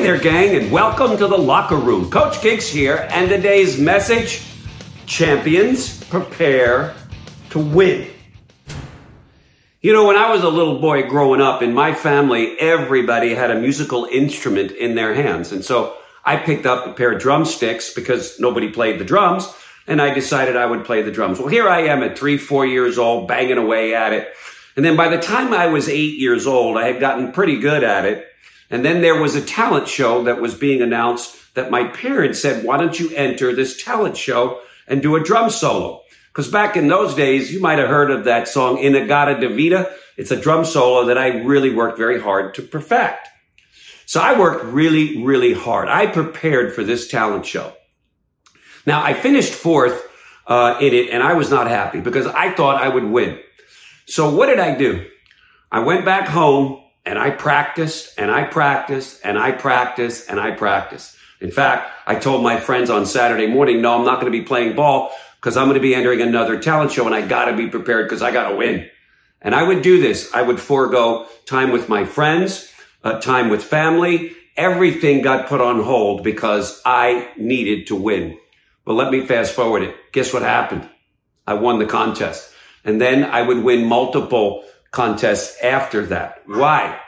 Hey there, gang, and welcome to the locker room. Coach Gigs here, and today's message champions prepare to win. You know, when I was a little boy growing up in my family, everybody had a musical instrument in their hands. And so I picked up a pair of drumsticks because nobody played the drums, and I decided I would play the drums. Well, here I am at three, four years old, banging away at it. And then by the time I was eight years old, I had gotten pretty good at it. And then there was a talent show that was being announced that my parents said, why don't you enter this talent show and do a drum solo? Because back in those days, you might have heard of that song, In-A-Gadda-Da-Vida. It's a drum solo that I really worked very hard to perfect. So I worked really, really hard. I prepared for this talent show. Now I finished fourth uh, in it and I was not happy because I thought I would win. So what did I do? I went back home and I practiced and I practiced and I practiced and I practiced. In fact, I told my friends on Saturday morning, no, I'm not going to be playing ball because I'm going to be entering another talent show and I got to be prepared because I got to win. And I would do this. I would forego time with my friends, uh, time with family. Everything got put on hold because I needed to win. But let me fast forward it. Guess what happened? I won the contest. And then I would win multiple contests after that. Why?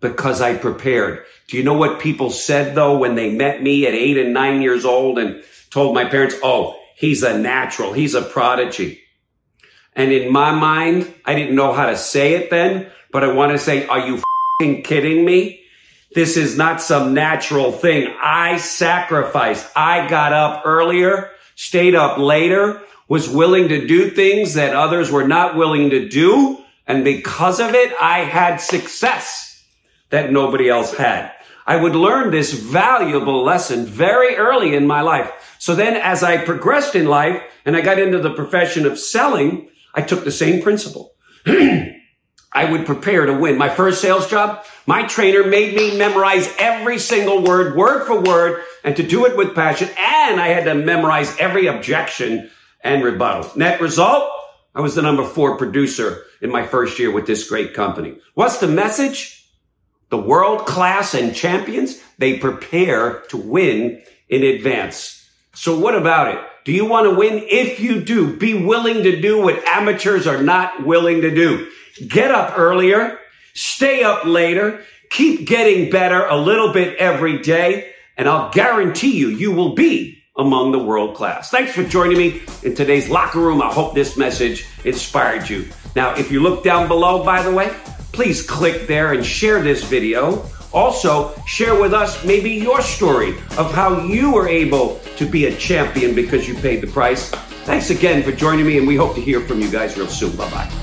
Because I prepared. Do you know what people said though when they met me at eight and nine years old and told my parents, oh, he's a natural, he's a prodigy. And in my mind, I didn't know how to say it then, but I want to say, are you kidding me? This is not some natural thing. I sacrificed. I got up earlier, stayed up later, was willing to do things that others were not willing to do and because of it, I had success that nobody else had. I would learn this valuable lesson very early in my life. So then as I progressed in life and I got into the profession of selling, I took the same principle. I would prepare to win. My first sales job, my trainer made me memorize every single word, word for word, and to do it with passion. And I had to memorize every objection and rebuttal. Net result, I was the number four producer in my first year with this great company. What's the message? The world class and champions, they prepare to win in advance. So what about it? Do you want to win? If you do, be willing to do what amateurs are not willing to do. Get up earlier, stay up later, keep getting better a little bit every day, and I'll guarantee you, you will be among the world class. Thanks for joining me in today's locker room. I hope this message inspired you. Now, if you look down below, by the way, please click there and share this video. Also, share with us maybe your story of how you were able to be a champion because you paid the price. Thanks again for joining me, and we hope to hear from you guys real soon. Bye bye.